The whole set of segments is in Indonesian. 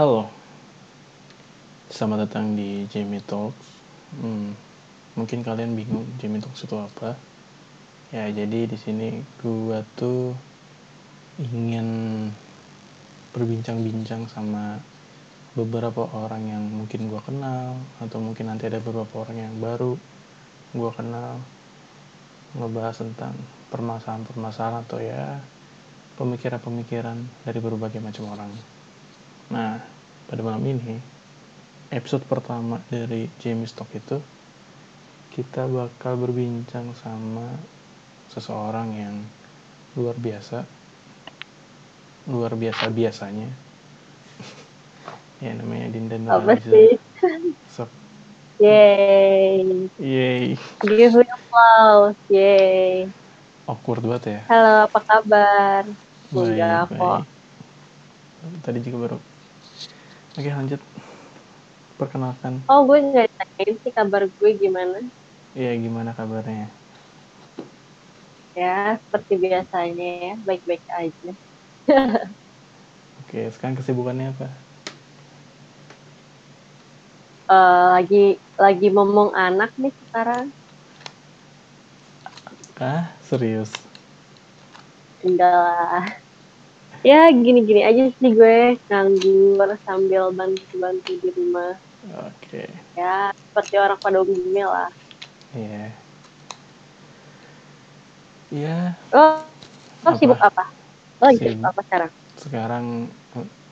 Halo, selamat datang di Jamie Talks. Hmm, mungkin kalian bingung Jamie Talks itu apa? Ya, jadi di sini gua tuh ingin berbincang-bincang sama beberapa orang yang mungkin gua kenal atau mungkin nanti ada beberapa orang yang baru gua kenal ngebahas tentang permasalahan-permasalahan atau ya pemikiran-pemikiran dari berbagai macam orang. Nah, pada malam ini, episode pertama dari James Talk itu, kita bakal berbincang sama seseorang yang luar biasa, luar biasa biasanya. ya namanya Dinda Apa sih? Sok. Yeay. Yeay. Give me applause. Yeay. Awkward banget ya. Halo, apa kabar? Baik, Enggak kok. Tadi juga baru. Oke lanjut. Perkenalkan. Oh, gue nggak ditanyain sih kabar gue gimana. Iya gimana kabarnya? Ya, seperti biasanya ya. Baik-baik aja. Oke sekarang kesibukannya apa? Eh, lagi lagi ngomong anak nih sekarang. Ah serius? Enggak lah. Ya, gini-gini aja sih gue nganggur sambil bantu-bantu di rumah. Oke. Ya, seperti orang pada umumnya lah. Iya. Iya Oh, lo Apa? sibuk apa? Lo lagi Sibuk. sibuk apa sekarang? sekarang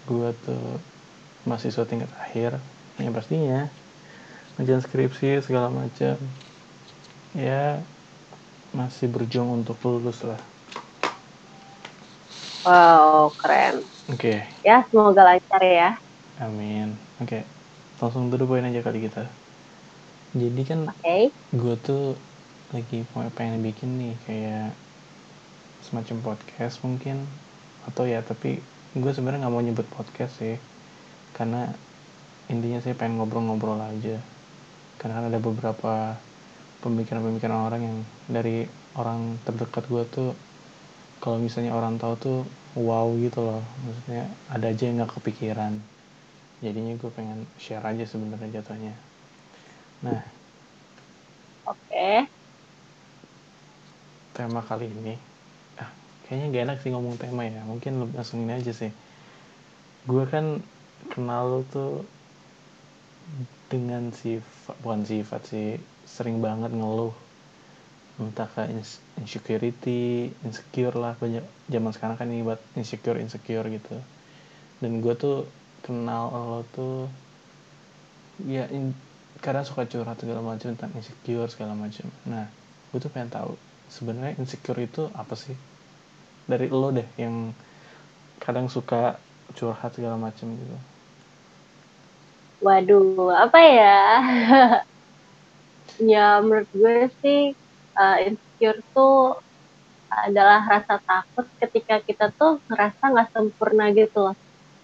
gua tuh mahasiswa tingkat akhir yang pastinya ngerjain skripsi segala macam ya masih berjuang untuk lulus lah Wow, keren. oke Ya, semoga lancar ya. amin oke langsung to the point aja kali kita jadi kan Oke. gue tuh lagi mau pengen bikin nih kayak semacam podcast mungkin atau ya tapi gue sebenarnya nggak mau nyebut podcast sih karena intinya saya pengen ngobrol-ngobrol aja karena kan ada beberapa pemikiran-pemikiran orang yang dari orang terdekat gue tuh kalau misalnya orang tahu tuh wow gitu loh. Maksudnya ada aja yang nggak kepikiran. Jadinya gue pengen share aja sebenarnya jatuhnya. Nah. Oke. tema kali ini. Ah, kayaknya gak enak sih ngomong tema ya. Mungkin langsung ini aja sih. Gue kan kenal lo tuh dengan sifat bukan sifat sih sering banget ngeluh entah ke ins- insecurity insecure lah. Banyak zaman sekarang kan ini buat insecure insecure gitu. Dan gue tuh kenal lo tuh ya in- kadang suka curhat segala macam tentang insecure segala macam nah gue tuh pengen tahu sebenarnya insecure itu apa sih? Dari lo deh yang kadang suka curhat segala macam gitu. Waduh, apa ya? ya, menurut gue sih uh, insecure tuh adalah rasa takut ketika kita tuh ngerasa nggak sempurna gitu loh.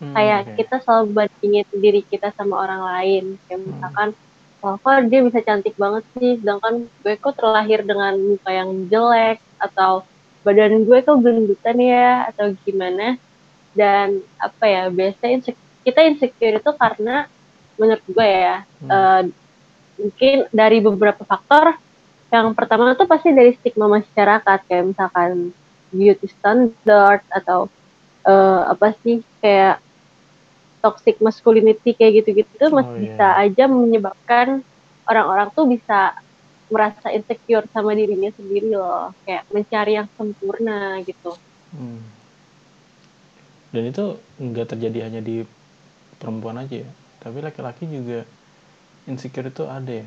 Hmm, Kayak oke. kita selalu bandingin diri kita sama orang lain. Kayak Hmm. misalkan, wah kok dia bisa cantik banget sih, sedangkan gue kok terlahir dengan muka yang jelek, atau badan gue kok gendutan ya, atau gimana. Dan apa ya, biasanya insec- kita insecure itu karena menurut gue ya, Hmm. eh, mungkin dari beberapa faktor. Yang pertama tuh pasti dari stigma masyarakat, kayak misalkan beauty standard atau eh, apa sih kayak toxic masculinity kayak gitu-gitu tuh Oh, masih iya. bisa aja menyebabkan orang-orang tuh bisa merasa insecure sama dirinya sendiri loh, kayak mencari yang sempurna gitu. Hmm. dan itu nggak terjadi hanya di perempuan aja ya tapi laki-laki juga insecure itu ada ya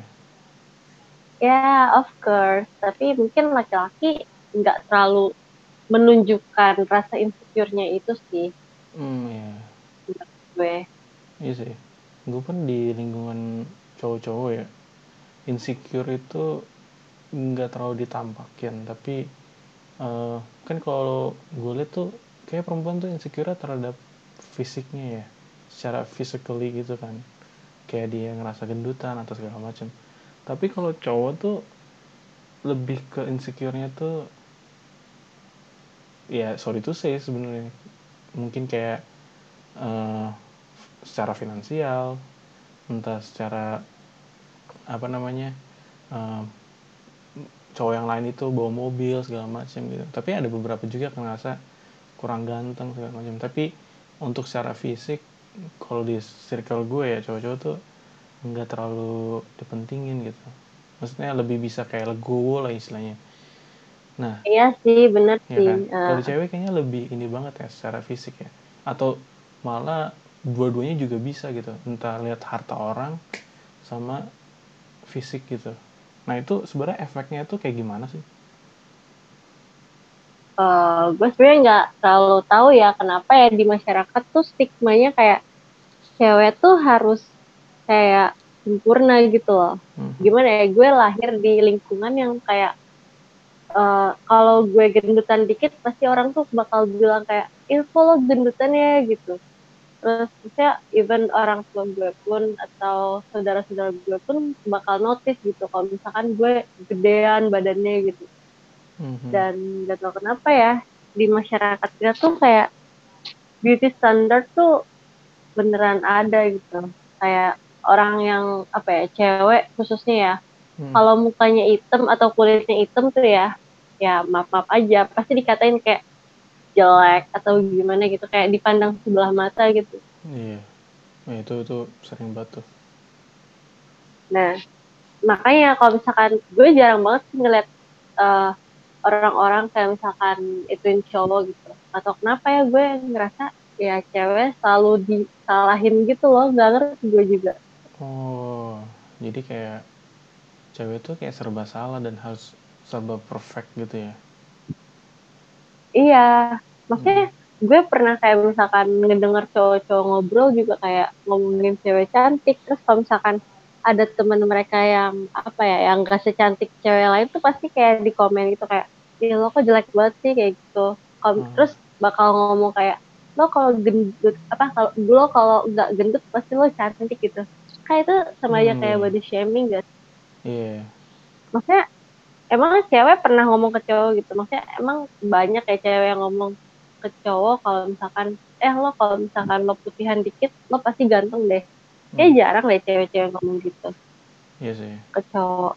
Ya, of course. Tapi mungkin laki-laki nggak terlalu menunjukkan rasa insecure-nya itu sih, hmm ya menurut gue. iya sih. Gue pun di lingkungan cowok-cowok ya insecure itu nggak terlalu ditampakin. Tapi eh, kan kalau gue lihat tuh kayak perempuan tuh insecure terhadap fisiknya ya. Secara physically gitu kan. Kayak dia ngerasa gendutan atau segala macam tapi kalau cowok tuh lebih ke insecure-nya tuh ya sorry to say sebenarnya. Mungkin kayak eh, secara finansial entah secara apa namanya uh, cowok yang lain itu bawa mobil segala macam gitu. Tapi ada beberapa juga yang ngerasa kurang ganteng segala macam. Tapi untuk secara fisik kalau di circle gue ya cowok-cowok tuh nggak terlalu dipentingin gitu. Maksudnya lebih bisa kayak legowo lah istilahnya. Nah iya sih bener ya sih kan? uh, kalau cewek kayaknya lebih ini banget ya secara fisik ya. Atau malah dua-duanya juga bisa gitu. Entah lihat harta orang sama fisik gitu. Nah itu sebenarnya efeknya itu kayak gimana sih? Uh, gue sebenarnya nggak terlalu tahu ya kenapa ya di masyarakat tuh stigmanya kayak cewek tuh harus kayak sempurna gitu loh. Hmm. Gimana ya, gue lahir di lingkungan yang kayak uh, kalau gue gendutan dikit pasti orang tuh bakal bilang kayak info lo gendutan ya gitu. Terus maksudnya even orang tua gue pun atau saudara-saudara gue pun bakal notice gitu kalau misalkan gue gedean badannya gitu. Mm-hmm. Dan gak tau kenapa ya di masyarakat kita tuh kayak beauty standard tuh beneran ada gitu. Kayak orang yang apa ya cewek khususnya ya. Hmm. kalau mukanya hitam atau kulitnya hitam tuh ya ya maaf maaf aja. Pasti dikatain kayak jelek atau gimana gitu kayak dipandang sebelah mata gitu. Iya. Nah, itu itu sering banget tuh. Nah makanya kalau misalkan gue jarang banget sih ngeliat uh, orang-orang kayak misalkan ituin cowok gitu. Atau kenapa ya gue ngerasa ya cewek selalu disalahin gitu loh nggak ngerti gue juga Oh, jadi kayak cewek tuh kayak serba salah dan harus serba perfect gitu ya? Iya, maksudnya hmm. gue pernah kayak misalkan ngedenger cowok-cowok ngobrol juga kayak ngomongin cewek cantik, terus kalau misalkan ada teman mereka yang apa ya, yang gak secantik cewek lain tuh pasti kayak di komen gitu kayak, ih lo kok jelek banget sih kayak gitu. hmm. Terus bakal ngomong kayak, lo kalau gendut apa kalau lo kalau nggak gendut pasti lo cantik gitu kayak itu sama aja hmm. kayak body shaming gak? Iya. Yeah. Maksudnya emang cewek pernah ngomong ke cowok gitu maksudnya emang banyak ya cewek yang ngomong ke cowok kalau misalkan eh lo kalau misalkan lo putihan dikit lo pasti ganteng deh kayak hmm. jarang deh cewek-cewek ngomong gitu iya sih ke cowok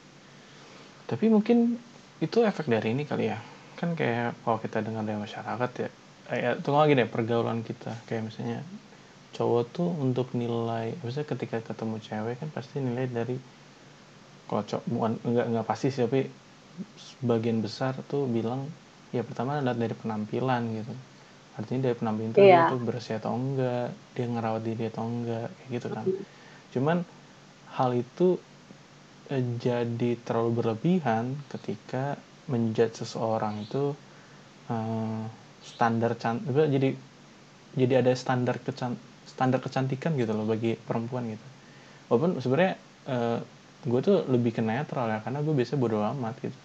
tapi mungkin itu efek dari ini kali ya kan kayak kalau kita dengar dari masyarakat ya kayak tunggu lagi deh pergaulan kita kayak misalnya cowok tuh untuk nilai misalnya ketika ketemu cewek kan pasti nilai dari kalau cowok bukan enggak enggak pasti sih tapi sebagian besar tuh bilang ya pertama adalah dari penampilan gitu. Artinya dari penampilan itu yeah. dia tuh bersih atau enggak dia ngerawat diri atau enggak kayak gitu kan. Cuman hal itu eh, jadi terlalu berlebihan ketika menjudge seseorang itu eh, standar cantik jadi jadi ada standar kecan standar kecantikan gitu loh bagi perempuan gitu. Walaupun sebenarnya uh, gue tuh lebih ke netral ya karena gue biasa bodo amat gitu.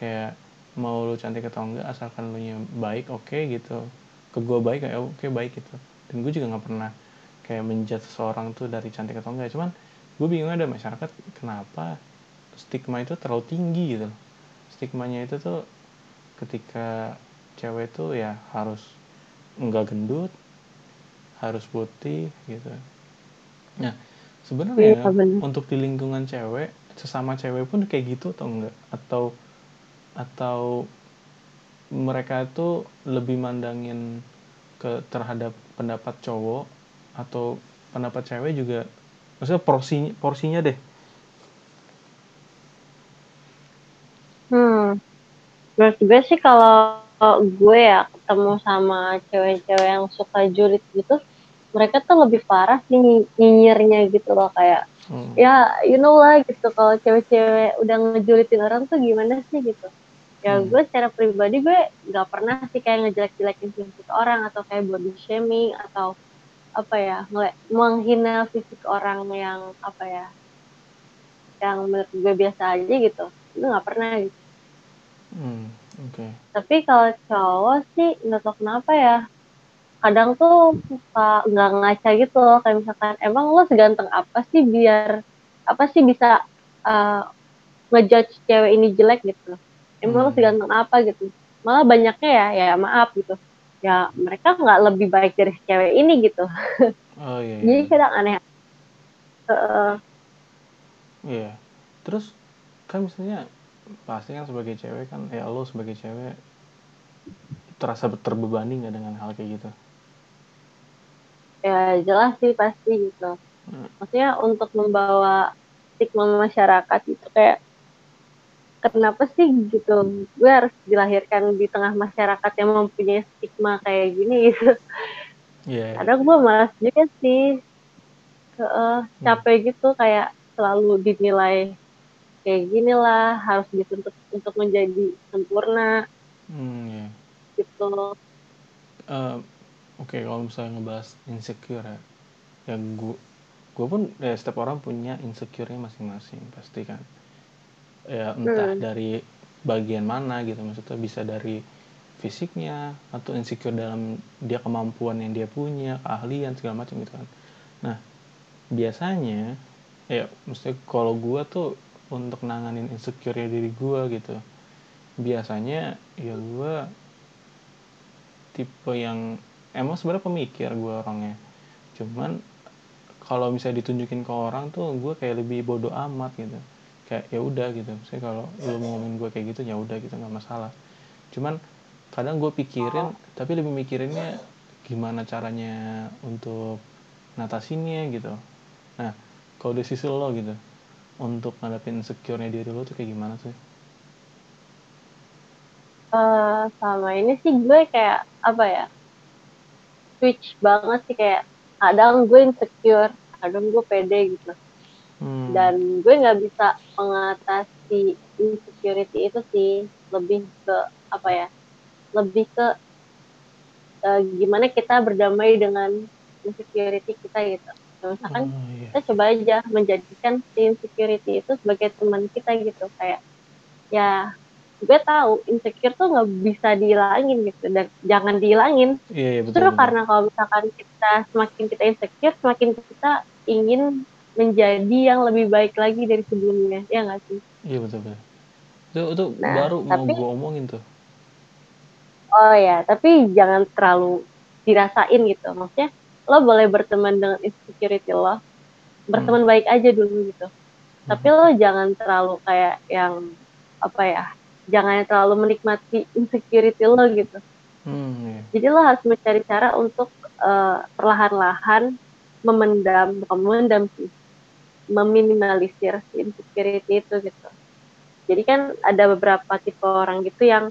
Kayak mau lu cantik atau enggak asalkan lu nya baik oke okay, gitu. Ke gue baik ya oke okay, baik gitu. Dan gue juga nggak pernah kayak menjat seseorang tuh dari cantik atau enggak. Cuman gue bingung ada masyarakat kenapa stigma itu terlalu tinggi gitu stigmanya itu tuh ketika cewek tuh ya harus enggak gendut harus putih gitu. Nah sebenarnya ya, untuk di lingkungan cewek sesama cewek pun kayak gitu atau enggak? Atau atau mereka itu lebih mandangin ke terhadap pendapat cowok atau pendapat cewek juga maksudnya porsinya porsinya deh. Hmm. Menurut gue sih kalau gue ya ketemu sama cewek-cewek yang suka julid gitu mereka tuh lebih parah sih nyinyirnya gitu loh kayak hmm. ya you know lah gitu kalau cewek-cewek udah ngejulitin orang tuh gimana sih gitu ya hmm. gue secara pribadi gue nggak pernah sih kayak ngejelek-jelekin fisik orang atau kayak body shaming atau apa ya menghina fisik orang yang apa ya yang menurut gue biasa aja gitu itu nggak pernah gitu hmm. Okay. Tapi kalau cowok sih nggak tahu kenapa ya. Kadang tuh suka nggak ngaca gitu loh. Kayak misalkan, emang lo seganteng apa sih biar apa sih bisa uh, ngejudge cewek ini jelek gitu. Emang hmm. lo seganteng apa gitu. Malah banyaknya ya, ya maaf gitu. ya mereka nggak lebih baik dari cewek ini gitu oh iya, iya. jadi kadang aneh uh, iya terus kan misalnya pasti kan sebagai cewek kan ya lo sebagai cewek terasa terbebani nggak dengan hal kayak gitu? Ya jelas sih pasti gitu. Hmm. maksudnya untuk membawa stigma masyarakat itu kayak kenapa sih gitu? Gue harus dilahirkan di tengah masyarakat yang mempunyai stigma kayak gini gitu. Yeah. kadang gue malas juga sih. Uh, capek gitu kayak selalu dinilai kayak gini lah harus dituntut untuk menjadi sempurna hmm, yeah. gitu uh, oke okay, kalau misalnya ngebahas insecure ya ya gue gue pun ya setiap orang punya insecure-nya masing-masing pasti kan ya entah hmm. dari bagian mana gitu maksudnya bisa dari fisiknya atau insecure dalam dia kemampuan yang dia punya keahlian segala macam gitu kan nah biasanya ya mesti kalau gue tuh untuk nanganin insecure diri gue gitu. Biasanya ya gue tipe yang emang sebenarnya pemikir gue orangnya. Cuman kalau misalnya ditunjukin ke orang tuh gue kayak lebih bodoh amat gitu. Kayak ya udah gitu. Saya kalau lu mau ngomongin gue kayak gitu ya udah gitu nggak masalah. Cuman kadang gue pikirin tapi lebih mikirinnya gimana caranya untuk natasinnya gitu. Nah kalau di sisi lo gitu untuk ngadepin insecure-nya diri lo tuh kayak gimana sih? Uh, sama ini sih gue kayak apa ya switch banget sih kayak kadang gue insecure kadang gue pede gitu hmm. dan gue nggak bisa mengatasi insecurity itu sih lebih ke apa ya lebih ke uh, gimana kita berdamai dengan insecurity kita gitu misalkan oh, iya. kita coba aja menjadikan insecurity itu sebagai teman kita gitu. Kayak ya gue tahu insecure tuh nggak bisa dihilangin gitu. Dan jangan dihilangin. Iya, iya, betul, betul. karena kalau misalkan kita semakin kita insecure semakin kita ingin menjadi yang lebih baik lagi dari sebelumnya. Ya nggak sih? Iya betul betul. Itu itu nah, baru tapi, mau gue omongin tuh. Oh ya tapi jangan terlalu dirasain gitu. Maksudnya lo boleh berteman dengan insecurity lo berteman hmm. baik aja dulu gitu tapi hmm. lo jangan terlalu kayak yang apa ya jangan terlalu menikmati insecurity lo gitu. Hmm, iya. Jadi lo harus mencari cara untuk uh, perlahan-lahan memendam, bukan memendam sih, meminimalisir insecurity itu gitu. Jadi kan ada beberapa tipe orang gitu yang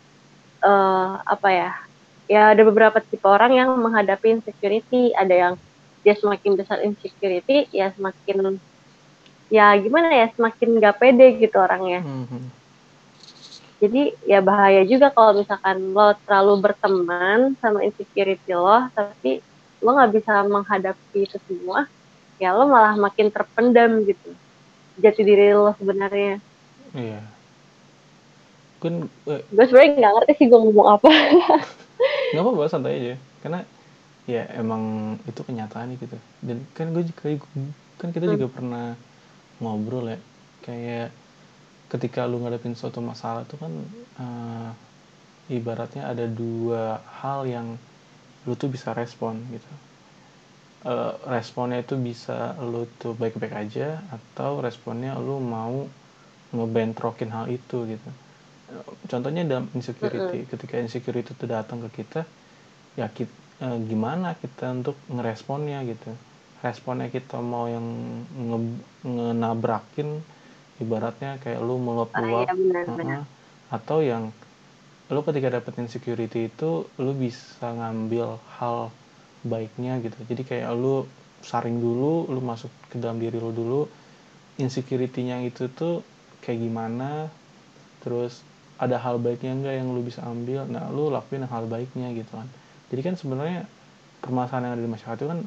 uh, apa ya? Ya ada beberapa tipe orang yang menghadapi insecurity, ada yang dia semakin besar insecurity, ya semakin ya gimana ya semakin gak pede gitu orangnya. Hmm, hmm jadi ya bahaya juga kalau misalkan lo terlalu berteman sama insecurity lo tapi lo nggak bisa menghadapi itu semua ya lo malah makin terpendam gitu jati diri lo sebenarnya. Iya. Kan eh, gue sebenarnya nggak ngerti sih gue ngomong apa nggak apa-apa santai aja. Karena ya emang itu kenyataan gitu. Dan kan gue juga kan kita hmm. juga pernah ngobrol ya. Kayak ketika lu ngadepin suatu masalah itu kan uh, ibaratnya ada dua hal yang lu tuh bisa respon gitu. Uh, responnya itu bisa lu tuh baik-baik aja atau responnya lu mau ngebentrokin hal itu gitu contohnya dalam insecurity mm-hmm. ketika insecurity itu datang ke kita ya kita, uh, gimana kita untuk ngeresponnya gitu responnya kita mau yang nge, ngenabrakin ibaratnya kayak lu meluap-luap uh -uh. atau yang lu ketika dapetin security itu lu bisa ngambil hal baiknya gitu jadi kayak lu saring dulu lu masuk ke dalam diri lu dulu insecurity-nya itu tuh kayak gimana terus ada hal baiknya enggak yang lu bisa ambil? Nah lu lakuin hal baiknya gitu kan. Jadi kan sebenarnya permasalahan yang ada di masyarakat itu kan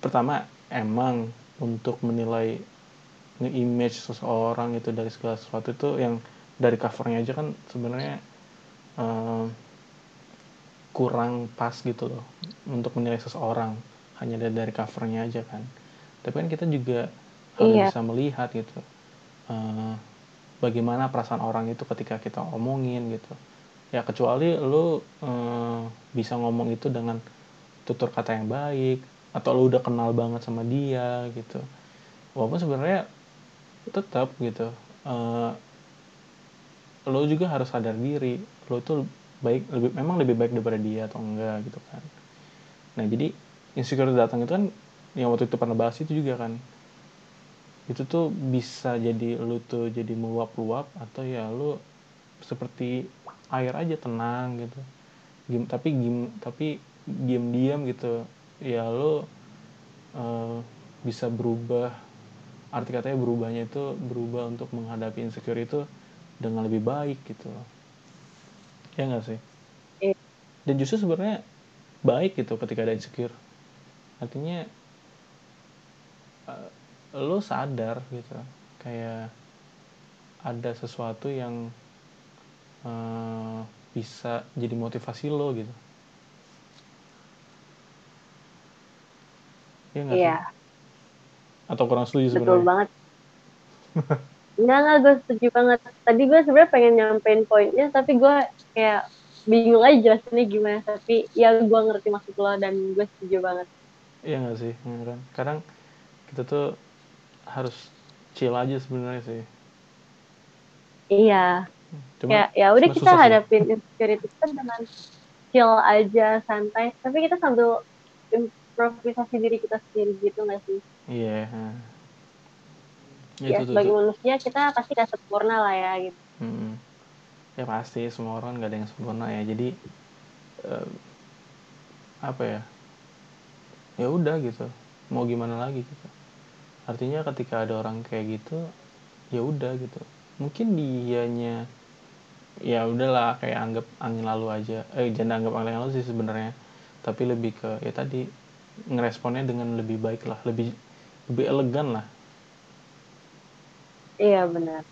pertama emang untuk menilai nge-image seseorang itu dari segala sesuatu itu yang dari covernya aja kan sebenarnya uh, kurang pas gitu loh untuk menilai seseorang. Hanya dari, dari covernya aja kan. Tapi kan kita juga harus iya. bisa melihat gitu. Uh, bagaimana perasaan orang itu ketika kita omongin gitu. Ya kecuali lu eh, bisa ngomong itu dengan tutur kata yang baik atau lu udah kenal banget sama dia gitu. Walaupun sebenarnya tetap gitu uh, lo juga harus sadar diri lo tuh baik lebih memang lebih baik daripada dia atau enggak gitu kan. Nah jadi insecure datang itu kan yang waktu itu pernah bahas itu juga kan itu tuh bisa jadi lu tuh jadi meluap-luap atau ya lu seperti air aja tenang gitu. Gim, tapi gim tapi diam-diam gitu. Ya lu uh, bisa berubah arti katanya berubahnya itu berubah untuk menghadapi insecure itu dengan lebih baik gitu. Ya nggak sih? Iya. dan justru sebenarnya baik gitu ketika ada insecure. Artinya uh, lo sadar gitu kayak ada sesuatu yang uh, bisa jadi motivasi lo gitu Iya nggak Iya, sih? Atau kurang setuju betul sebenarnya? banget. Enggak, enggak, gue setuju banget. Tadi gue sebenarnya pengen nyampein poinnya, tapi gue kayak bingung aja jelasinnya gimana. Tapi ya gue ngerti maksud lo dan gue setuju banget. Iya nggak sih? Kan? Kadang kita tuh harus chill aja sebenarnya sih. Iya, Cuma ya ya udah kita hadapin insecurity kita dengan chill aja, santai. Tapi kita sambil improvisasi diri kita sendiri gitu nggak sih? Iya. nah. Ya Itu sebagai manusia kita pasti gak sempurna lah ya gitu. Mm-mm. Ya pasti semua orang nggak ada yang sempurna ya. Jadi eh, apa ya? Ya udah gitu. Mau gimana lagi gitu. Artinya ketika ada orang kayak gitu, ya udah gitu. Mungkin dianya ya udahlah kayak anggap angin lalu aja. Eh jangan anggap angin lalu sih sebenarnya. Tapi lebih ke ya tadi ngeresponnya dengan lebih baik lah, lebih lebih elegan lah. Iya benar.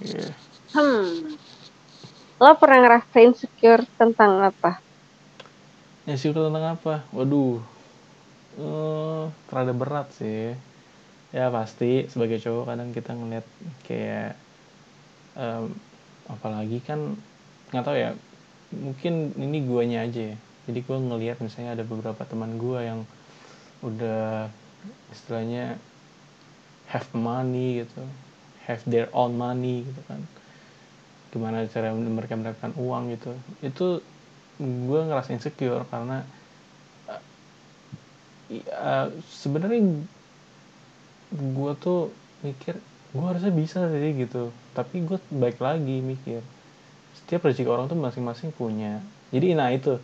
Iya. Hmm. Lo pernah ngerasa insecure tentang apa? Ya sih tentang apa? Waduh, eh terada berat sih. Ya pasti sebagai cowok kadang kita ngeliat kayak em, apalagi kan nggak tahu ya. Mungkin ini guanya aja ya. Jadi gue ngeliat misalnya ada beberapa teman gue yang udah istilahnya have money gitu, have their own money gitu kan. Gimana cara mereka mendapatkan uang gitu. Itu gue ngerasa insecure karena uh, sebenarnya gue tuh mikir gue harusnya bisa sih gitu. Tapi gue baik lagi mikir setiap rezeki orang tuh masing-masing punya. Jadi nah itu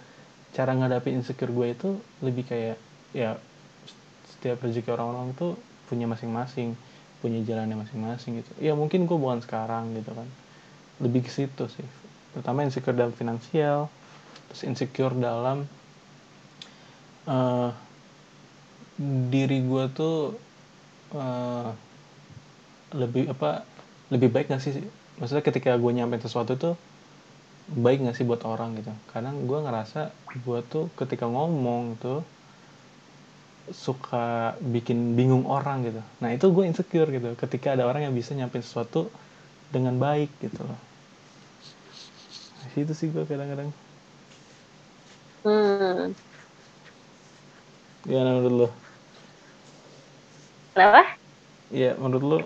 cara ngadapin insecure gue itu lebih kayak ya setiap rezeki orang-orang tuh punya masing-masing punya jalannya masing-masing gitu. Ya mungkin gue bukan sekarang gitu kan. Lebih ke situ sih. Pertama insecure dalam finansial terus insecure dalam uh, diri gue tuh uh, lebih apa lebih baik gak sih? Maksudnya ketika gue nyampein sesuatu tuh baik gak sih buat orang gitu? Kadang gue ngerasa gue tuh ketika ngomong tuh suka bikin bingung orang gitu. Nah itu gue insecure gitu. Ketika ada orang yang bisa nyampein sesuatu dengan baik gitu. Loh nah, itu sih gue kadang-kadang. Hmm. gimana menurut lo Kenapa? Iya, menurut lo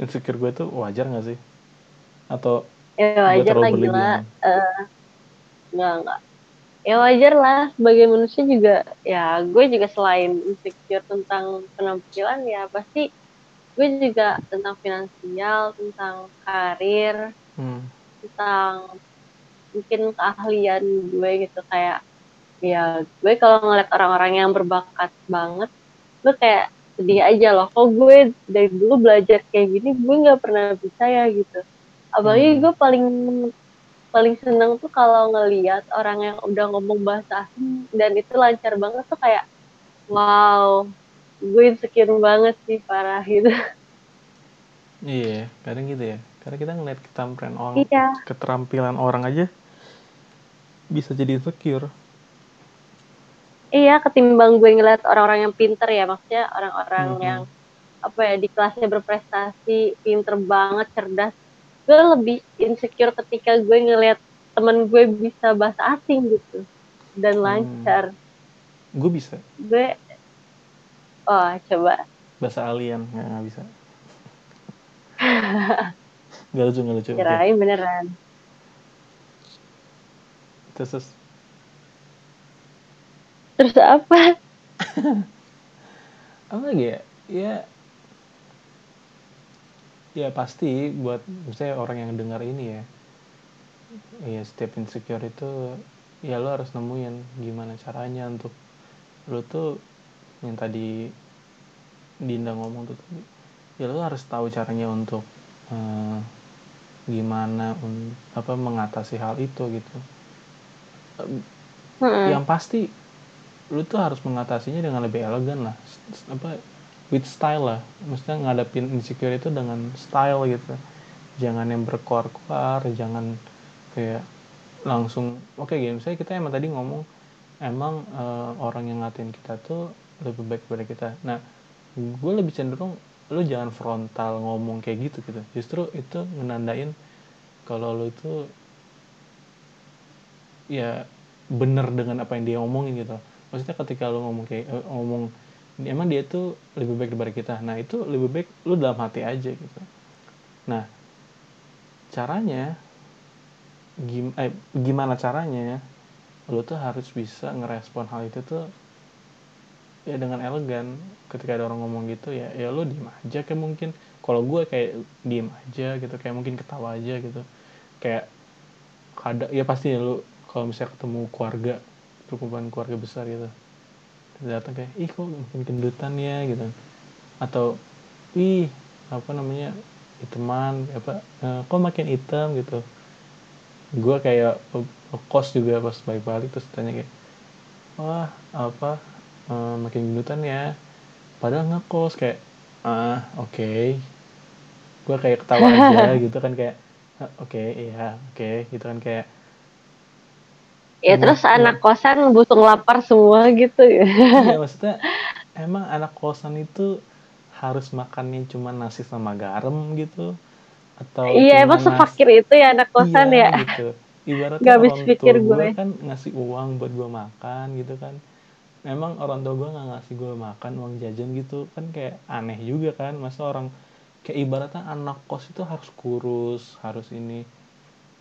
insecure gue tuh wajar gak sih? Atau Ya wajar lah gila. berlebihan? Eh, enggak, enggak. Ya wajar lah sebagai manusia juga ya gue juga selain insecure tentang penampilan ya pasti gue juga tentang finansial, tentang karir, Hmm. tentang mungkin keahlian gue gitu kayak ya gue kalau ngeliat orang-orang yang berbakat banget gue kayak sedih aja loh kok gue dari dulu belajar kayak gini gue nggak pernah bisa ya gitu apalagi Hmm. gue paling paling seneng tuh kalau ngeliat orang yang udah ngomong bahasa asing dan itu lancar banget tuh kayak wow gue insecure banget sih parah gitu Iya, kadang gitu ya. Karena kita ngeliat keterampilan orang, iya keterampilan orang aja bisa jadi insecure. Iya ketimbang gue ngeliat orang-orang yang pinter ya maksudnya orang-orang Mhm. yang apa ya di kelasnya berprestasi pinter banget cerdas gue lebih insecure ketika gue ngeliat temen gue bisa bahasa asing gitu dan Hmm. lancar. gue bisa Gue, oh coba. bahasa alien nggak nggak bisa nggak lucu nggak lucu. Kirain beneran. terus terus Terus apa? apa lagi ya ya ya pasti buat misalnya orang yang dengar ini ya ya setiap insecure itu ya lo harus nemuin gimana caranya untuk lo tuh yang tadi Dinda ngomong tuh tadi ya lo harus tahu caranya untuk eh, gimana un- apa mengatasi hal itu gitu Hmm. yang pasti lu tuh harus mengatasinya dengan lebih elegan lah. Apa with style lah. Maksudnya ngadapin insecure itu dengan style gitu. Jangan yang berkoar-koar jangan kayak langsung oke gini misalnya kita emang tadi ngomong emang eh, orang yang ngatain kita tuh lebih baik daripada kita. Nah gue lebih cenderung lu jangan frontal ngomong kayak gitu gitu. Justru itu menandain kalau lu itu ya bener dengan apa yang dia omongin gitu maksudnya ketika lu ngomong kayak eh, ngomong emang dia tuh lebih baik daripada kita. Nah itu lebih baik lu dalam hati aja gitu. Nah caranya gim eh, gimana caranya lu tuh harus bisa ngerespon hal itu tuh ya dengan elegan. Ketika ada orang ngomong gitu ya ya lu diem aja kayak mungkin. Kalau gue kayak diem aja gitu kayak mungkin ketawa aja gitu. Kayak kada ya pasti ya lu kalau misalnya ketemu keluarga perkumpulan keluarga besar gitu. Datang kayak ih kok makin gendutan ya gitu. Atau ih apa namanya hitaman apa eh, kok makin hitam gitu. Gue kayak kos juga pas balik-balik terus tanya kayak wah apa eh, makin gendutan ya? Padahal ngekos kayak ah oke. Gue kayak ketawa aja gitu kan kayak "Ah, oke iya oke gitu kan kayak Ya terus ya. anak kosan busung lapar semua gitu ya. iya maksudnya emang anak kosan itu harus makannya cuma nasi sama garam gitu atau Iya emang sefakir itu ya anak kosan iya, ya. gitu ibaratnya Gak habis pikir gue gue. kan ngasih uang buat gue makan gitu kan memang orang tua gue nggak ngasih gue makan uang jajan gitu kan kayak aneh juga kan masa orang kayak ibaratnya anak kos itu harus kurus harus ini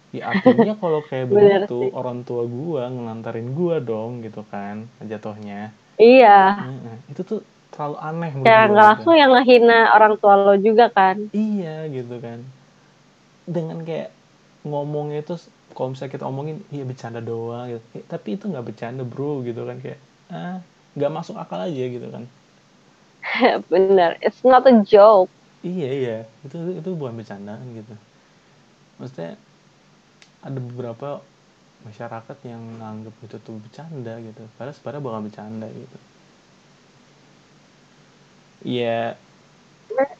ya artinya kalau kayak begitu orang tua gue ngelantarin gue dong gitu kan jatuhnya Iya. Itu tuh terlalu aneh gue nggak gitu. langsung yang ngehina orang tua lo juga kan. iya gitu kan dengan kayak ngomongnya itu kalau misalnya kita omongin iya bercanda doang gitu Eh, tapi itu nggak bercanda bro gitu kan kayak ah nggak masuk akal aja gitu kan Bener. It's not a joke. iya iya itu itu bukan bercandaan gitu maksudnya ada beberapa masyarakat yang nganggap itu tuh bercanda gitu padahal sebenarnya bukan bercanda gitu Iya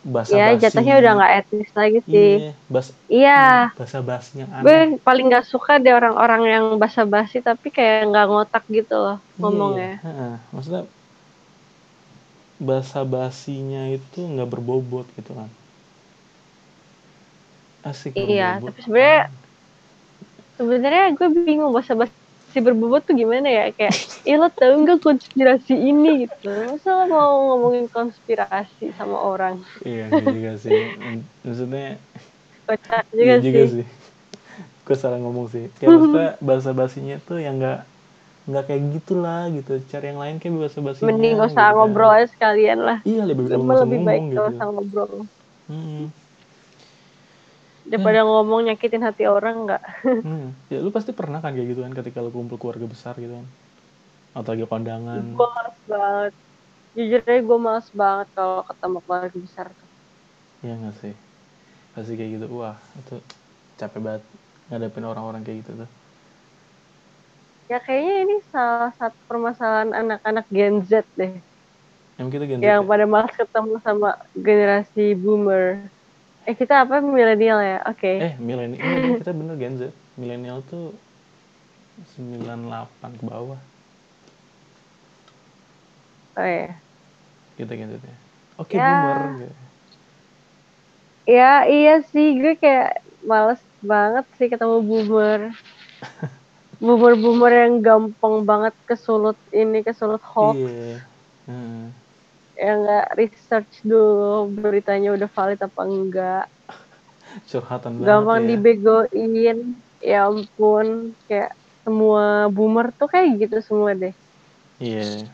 bahasa Ya jatuhnya udah nggak etis lagi sih. iya bahasa Iya. bahasa basi aneh Gue paling nggak suka deh orang-orang yang basa-basi tapi kayak nggak ngotak gitu loh ngomongnya. iya. Heeh. Maksudnya bahasa basinya itu nggak berbobot gitu kan. Asik Iya, berbobot. tapi sebenarnya sebenarnya gue bingung bahasa basi berbobot tuh gimana ya kayak eh lo tau nggak konspirasi ini gitu masa lo mau ngomongin konspirasi sama orang Iya iya juga sih. Maksudnya kocak iya juga, juga sih. sih. Gue salah ngomong sih. Ya maksudnya bahasa basinya tuh yang nggak nggak kayak gitulah gitu. Cari yang lain kayak bahasa basinya. mending gak usah gitu kan. ngobrol aja sekalian lah Iya lebih usah lebih baik ngomong gak gitu. usah ngobrol Hmm. Daripada ngomong nyakitin hati orang nggak Hmm. Ya lu pasti pernah kan kayak gitu kan ketika lu kumpul keluarga besar gitu kan. Atau lagi kondangan. gue males banget jujur aja gue males banget kalau ketemu keluarga besar Iya nggak sih? Pasti kayak gitu. Wah, itu capek banget ngadepin orang-orang kayak gitu tuh. ya kayaknya ini salah satu permasalahan anak-anak Gen Z deh Yang kita ganti. yang pada malas ketemu sama generasi boomer eh kita apa milenial ya oke Eh, milenial. Kita bener Gen Z. Milenial tuh 98 ke bawah. oh ya Kita Gen Z ya. Oke, Ya. boomer. gitu. ya iya sih gue kayak males banget sih ketemu boomer boomer-boomer yang gampang banget kesulut ini kesulut hoax iya hmm. Yang nggak research dulu beritanya udah valid apa enggak. Curhatan gampang ya. dibegoin ya ampun kayak semua boomer tuh kayak gitu semua deh. Iya.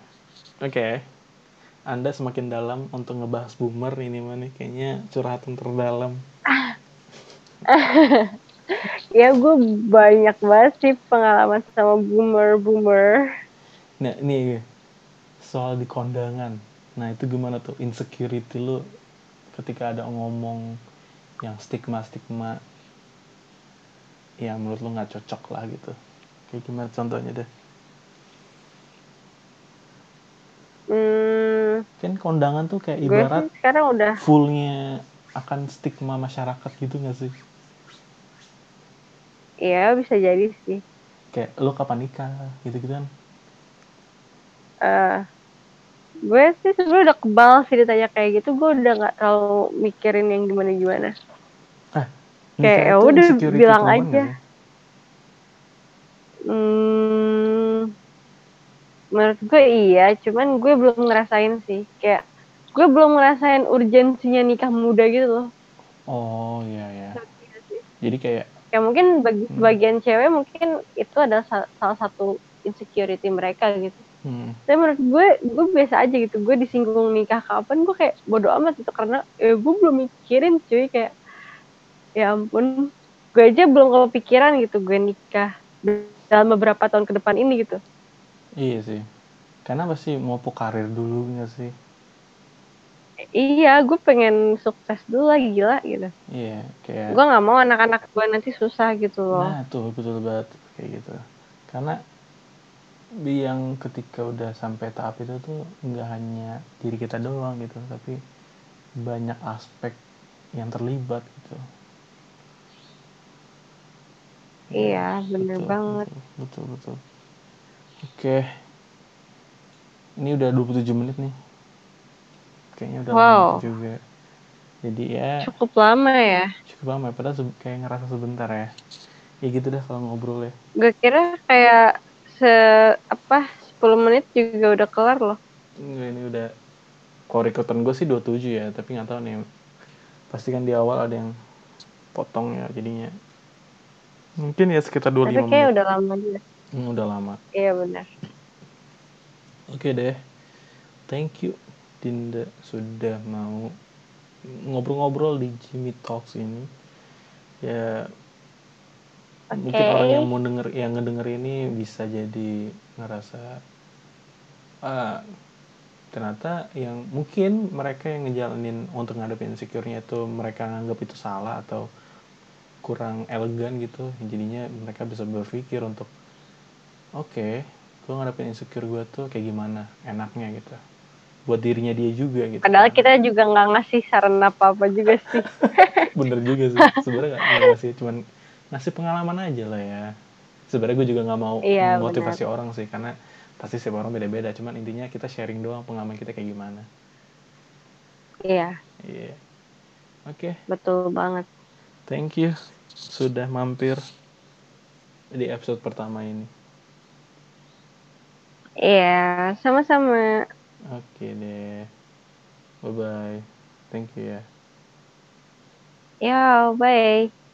Oke. Anda semakin dalam untuk ngebahas boomer ini mana kayaknya curhatan terdalam. Ya gue banyak banget sih pengalaman sama boomer boomer nah ini soal di kondangan nah itu gimana tuh insecurity lu ketika ada ngomong yang stigma stigma yang menurut lu nggak cocok lah gitu? Kayak gimana contohnya deh? Hmm, kan kondangan tuh kayak ibarat sekarang udah fullnya akan stigma masyarakat gitu gak sih? Ya bisa jadi sih. Kayak lu kapan nikah gitu gitu kan Eh, gue sih sebenarnya udah kebal sih ditanya kayak gitu. Gue udah nggak terlalu mikirin yang gimana gimana ah Kayak, ya udah, bilang aja. sih? hmm, menurut gue iya. Cuman gue belum ngerasain sih. Kayak gue belum ngerasain urgensinya nikah muda gitu loh. Oh iya ya jadi kayak kayak mungkin bagi Hmm. sebagian cewek mungkin itu adalah sa- salah satu insecurity mereka gitu hmm, tapi menurut gue gue biasa aja gitu. Gue disinggung nikah kapan gue kayak bodo amat gitu. Karena ya gue belum mikirin cuy. Kayak ya ampun. Gue aja belum kepikiran gitu gue nikah dalam beberapa tahun ke depan ini gitu. Iya sih. Karena pasti mau karir dulu nggak sih? Iya gue pengen sukses dulu lagi gila gitu. Iya kayak gue nggak mau anak-anak gue nanti susah gitu loh. Nah, tuh betul banget kayak gitu. Karena yang ketika udah sampai tahap itu tuh nggak hanya diri kita doang gitu, tapi banyak aspek yang terlibat gitu. iya bener betul, banget Betul, betul, betul. Oke. Ini udah 27 menit nih. Kayaknya udah Wow. lama juga. Jadi ya cukup lama ya cukup lama ya, padahal kayak ngerasa sebentar ya. Ya gitu dah kalau ngobrol ya. gue kira kayak se apa 10 menit juga udah kelar loh Enggak, ini udah kalau gue sih 27 ya, tapi nggak tahu nih. Pasti kan di awal ada yang potong ya jadinya. Mungkin ya sekitar 25 tapi kayak menit. udah lama juga Hmm, udah lama. iya benar Oke deh. Thank you Dinda sudah mau ngobrol-ngobrol di Jimmy Talks ini. Ya mungkin Oke. orang yang mau denger yang ngedenger ini bisa jadi ngerasa ah ternyata yang mungkin mereka yang ngejalanin untuk ngadepin insecure-nya itu mereka nganggap itu salah atau kurang elegan gitu. Jadinya mereka bisa berpikir untuk oke gue ngadepin insecure gue tuh kayak gimana? Enaknya gitu. Buat dirinya dia juga gitu. Padahal kita juga nggak ngasih saran apa apa juga sih. Bener juga sih. Sebenarnya nggak ngasih cuman ngasih pengalaman aja lah ya. Sebenarnya gue juga nggak mau Iya, motivasi orang sih karena pasti setiap orang beda-beda. Cuman intinya kita sharing doang pengalaman kita kayak gimana. Iya. Iya. Oke. Betul banget. Thank you sudah mampir di episode pertama ini. Iya sama-sama. Oke deh. Bye bye thank you ya. Ya bye